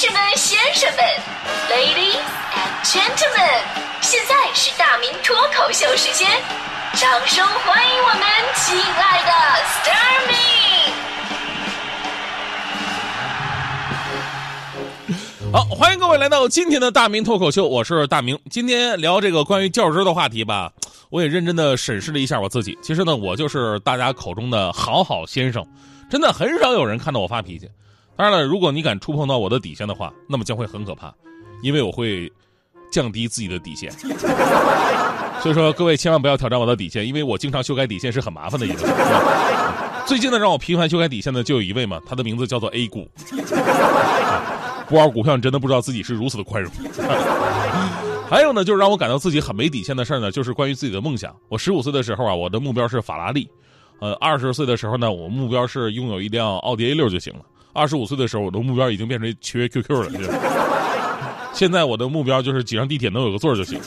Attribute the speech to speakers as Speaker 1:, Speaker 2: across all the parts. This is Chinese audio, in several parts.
Speaker 1: 士们、先生们，Ladies and Gentlemen，现在是大明脱口秀时间，掌声欢迎我们亲爱的 s t a r m y
Speaker 2: 好，欢迎各位来到今天的大明脱口秀，我是大明。今天聊这个关于较真的话题吧，我也认真的审视了一下我自己。其实呢，我就是大家口中的好好先生，真的很少有人看到我发脾气。当然了，如果你敢触碰到我的底线的话，那么将会很可怕，因为我会降低自己的底线。所以说，各位千万不要挑战我的底线，因为我经常修改底线是很麻烦的一个事。最近呢，让我频繁修改底线的就有一位嘛，他的名字叫做 A 股。不玩股票，你真的不知道自己是如此的宽容。还有呢，就是让我感到自己很没底线的事儿呢，就是关于自己的梦想。我十五岁的时候啊，我的目标是法拉利；呃，二十岁的时候呢，我目标是拥有一辆奥迪 A 六就行了。二十五岁的时候，我的目标已经变成缺 QQ 了。现在我的目标就是挤上地铁能有个座就行。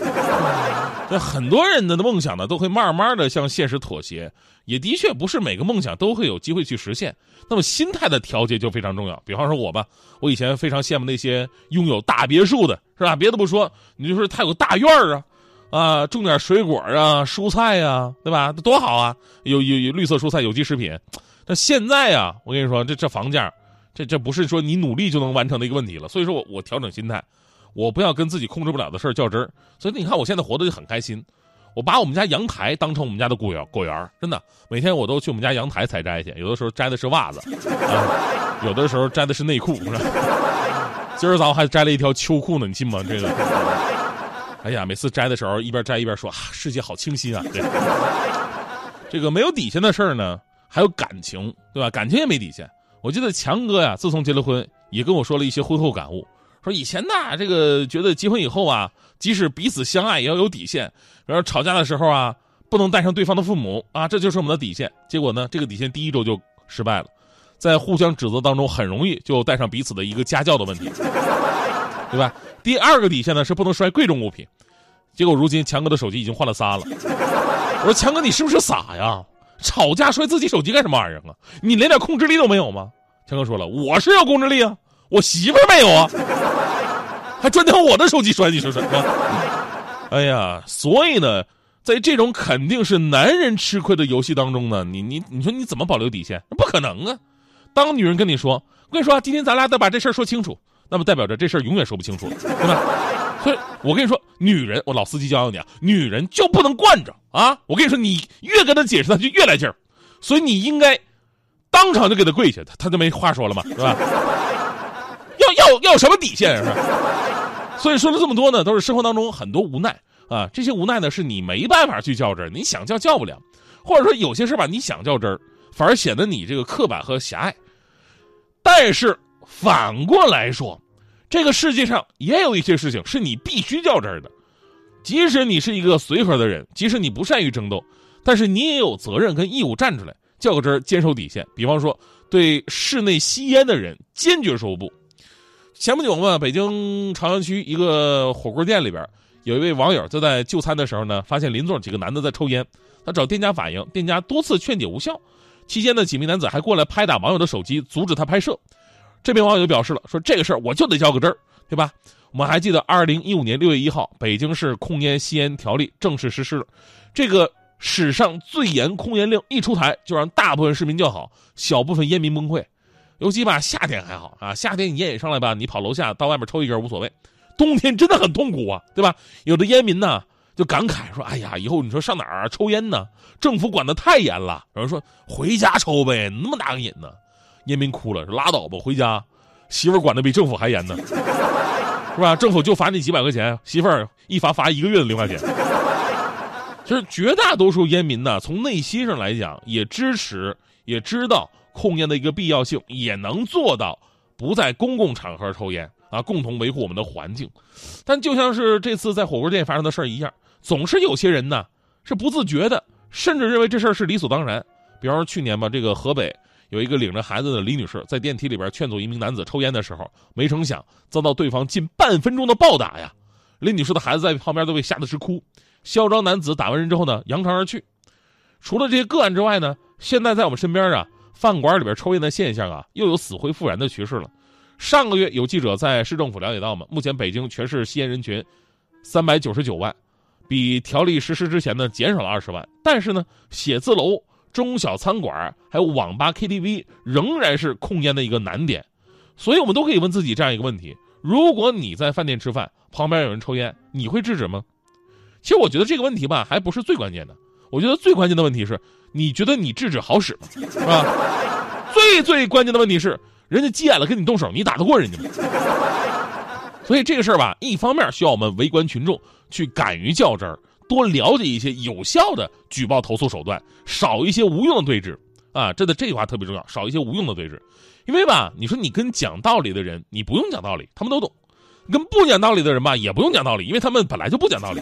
Speaker 2: 那很多人的梦想呢，都会慢慢的向现实妥协，也的确不是每个梦想都会有机会去实现。那么心态的调节就非常重要。比方说我吧，我以前非常羡慕那些拥有大别墅的，是吧？别的不说，你就说他有个大院儿啊，啊，种点水果啊、蔬菜呀，对吧？多好啊！有有有绿色蔬菜、有机食品。那现在呀，我跟你说，这这房价。这这不是说你努力就能完成的一个问题了，所以说我我调整心态，我不要跟自己控制不了的事儿较真儿。所以你看我现在活得就很开心，我把我们家阳台当成我们家的果园，果园真的每天我都去我们家阳台采摘去，有的时候摘的是袜子，啊、有的时候摘的是内裤。是？今儿早上还摘了一条秋裤呢，你信吗？这个，哎呀，每次摘的时候一边摘一边说啊，世界好清新啊。对，这个没有底线的事儿呢，还有感情，对吧？感情也没底线。我记得强哥呀，自从结了婚，也跟我说了一些婚后感悟。说以前呢，这个觉得结婚以后啊，即使彼此相爱，也要有底线。比如吵架的时候啊，不能带上对方的父母啊，这就是我们的底线。结果呢，这个底线第一周就失败了，在互相指责当中，很容易就带上彼此的一个家教的问题，对吧？第二个底线呢，是不能摔贵重物品。结果如今强哥的手机已经换了仨了。我说强哥，你是不是傻呀？吵架摔自己手机干什么玩意儿啊？你连点控制力都没有吗？强哥说了，我是有控制力啊，我媳妇儿没有啊，还专挑我的手机摔，你说说。哎呀，所以呢，在这种肯定是男人吃亏的游戏当中呢，你你你说你怎么保留底线？不可能啊！当女人跟你说，我跟你说，今天咱俩得把这事儿说清楚，那么代表着这事儿永远说不清楚，对吧？所以我跟你说，女人，我老司机教教你啊，女人就不能惯着啊！我跟你说，你越跟她解释，她就越来劲儿，所以你应该当场就给他跪下，他他就没话说了嘛，是吧？要要要什么底线是吧？所以说了这么多呢，都是生活当中很多无奈啊，这些无奈呢是你没办法去较真儿，你想较较不了，或者说有些事吧，你想较真儿，反而显得你这个刻板和狭隘。但是反过来说。这个世界上也有一些事情是你必须较真儿的，即使你是一个随和的人，即使你不善于争斗，但是你也有责任跟义务站出来较个真儿，坚守底线。比方说，对室内吸烟的人坚决说不。前不久嘛，北京朝阳区一个火锅店里边，有一位网友就在就餐的时候呢，发现邻座几个男的在抽烟，他找店家反映，店家多次劝解无效，期间呢，几名男子还过来拍打网友的手机，阻止他拍摄。这名网友表示了，说这个事儿我就得较个真儿，对吧？我们还记得，二零一五年六月一号，北京市控烟吸烟条例正式实施了，这个史上最严控烟令一出台，就让大部分市民叫好，小部分烟民崩溃。尤其吧，夏天还好啊，夏天你烟瘾上来吧，你跑楼下到外面抽一根无所谓。冬天真的很痛苦啊，对吧？有的烟民呢就感慨说：“哎呀，以后你说上哪儿抽烟呢？政府管的太严了。”有人说：“回家抽呗，那么大个瘾呢。”烟民哭了，：“拉倒吧，回家，媳妇管的比政府还严呢，是吧？政府就罚你几百块钱，媳妇儿一罚罚一个月的零花钱。”其实绝大多数烟民呢，从内心上来讲，也支持，也知道控烟的一个必要性，也能做到不在公共场合抽烟啊，共同维护我们的环境。但就像是这次在火锅店发生的事儿一样，总是有些人呢是不自觉的，甚至认为这事儿是理所当然。比方说去年吧，这个河北。有一个领着孩子的李女士在电梯里边劝阻一名男子抽烟的时候，没成想遭到对方近半分钟的暴打呀！李女士的孩子在旁边都被吓得直哭。嚣张男子打完人之后呢，扬长而去。除了这些个案之外呢，现在在我们身边啊，饭馆里边抽烟的现象啊，又有死灰复燃的趋势了。上个月有记者在市政府了解到嘛，目前北京全市吸烟人群三百九十九万，比条例实施之前呢减少了二十万。但是呢，写字楼、中小餐馆还有网吧、KTV 仍然是控烟的一个难点。所以我们都可以问自己这样一个问题：如果你在饭店吃饭，旁边有人抽烟，你会制止吗？其实我觉得这个问题吧，还不是最关键的。我觉得最关键的问题是，你觉得你制止好使吗？是吧？最最关键的问题是，人家急眼了跟你动手，你打得过人家吗？所以这个事儿吧，一方面需要我们围观群众去敢于较真儿，多了解一些有效的举报投诉手段，少一些无用的对峙啊！真的，这句话特别重要，少一些无用的对峙。因为吧，你说你跟讲道理的人，你不用讲道理，他们都懂；跟不讲道理的人吧，也不用讲道理，因为他们本来就不讲道理。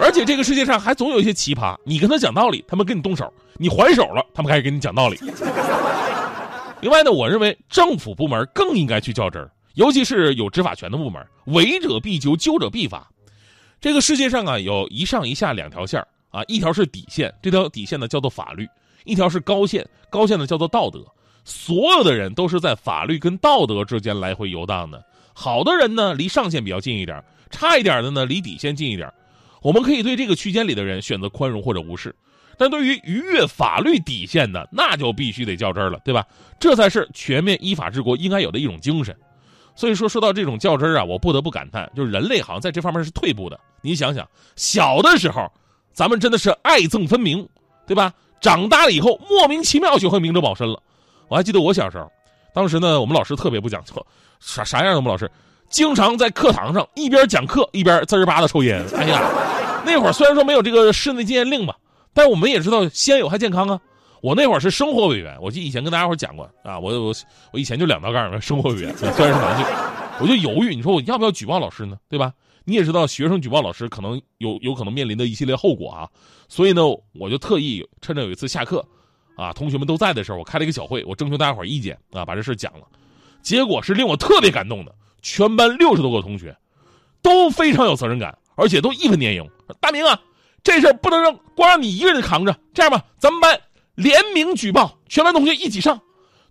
Speaker 2: 而且这个世界上还总有一些奇葩，你跟他讲道理，他们跟你动手；你还手了，他们开始跟你讲道理。另外呢，我认为政府部门更应该去较真，尤其是有执法权的部门，违者必究，究者必罚。这个世界上啊，有一上一下两条线啊，一条是底线，这条底线呢叫做法律；一条是高线，高线呢叫做道德。所有的人都是在法律跟道德之间来回游荡的。好的人呢，离上限比较近一点；差一点的呢，离底线近一点。我们可以对这个区间里的人选择宽容或者无视，但对于逾越法律底线的，那就必须得较真儿了，对吧？这才是全面依法治国应该有的一种精神。所以说，说到这种较真儿啊，我不得不感叹，就是人类好像在这方面是退步的。你想想，小的时候，咱们真的是爱憎分明，对吧？长大了以后，莫名其妙就会明哲保身了。我还记得我小时候，当时呢，我们老师特别不讲究，啥啥样的？我们老师经常在课堂上一边讲课一边滋儿吧的抽烟。哎呀！那会儿虽然说没有这个室内禁烟令吧，但我们也知道吸烟有害健康啊。我那会儿是生活委员，我记以前跟大家伙讲过啊，我我我以前就两道杠，生活委员虽然是男性，我就犹豫，你说我要不要举报老师呢？对吧？你也知道学生举报老师可能有有可能面临的一系列后果啊，所以呢，我就特意趁着有一次下课，啊，同学们都在的时候，我开了一个小会，我征求大家伙意见啊，把这事讲了，结果是令我特别感动的，全班六十多个同学都非常有责任感。而且都义愤填膺，大明啊，这事不能让光让你一个人扛着。这样吧，咱们班联名举报，全班同学一起上。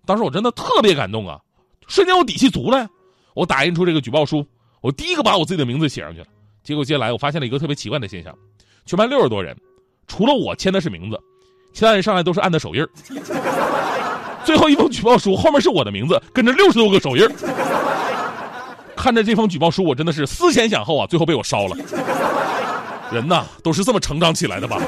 Speaker 2: 当时我真的特别感动啊，瞬间我底气足了呀。我打印出这个举报书，我第一个把我自己的名字写上去了。结果接下来我发现了一个特别奇怪的现象，全班六十多人，除了我签的是名字，其他人上来都是按的手印最后一封举报书后面是我的名字，跟着六十多个手印看着这封举报书，我真的是思前想后啊，最后被我烧了。人呐，都是这么成长起来的吧。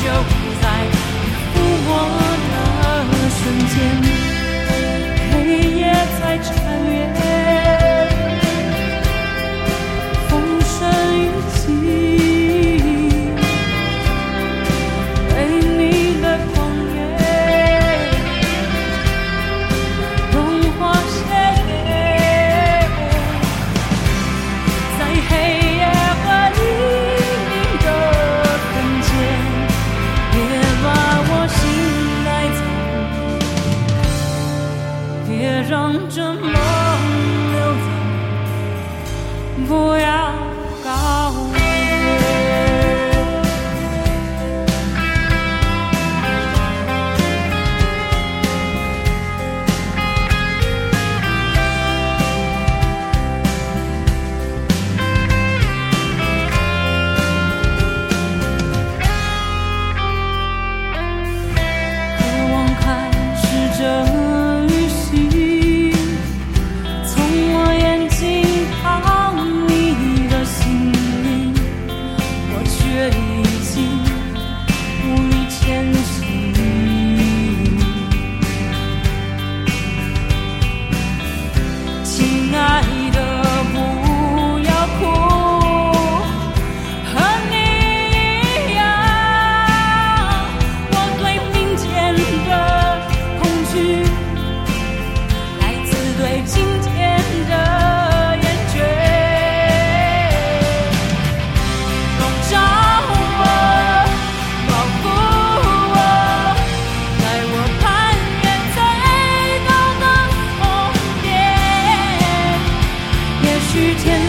Speaker 3: 就不。天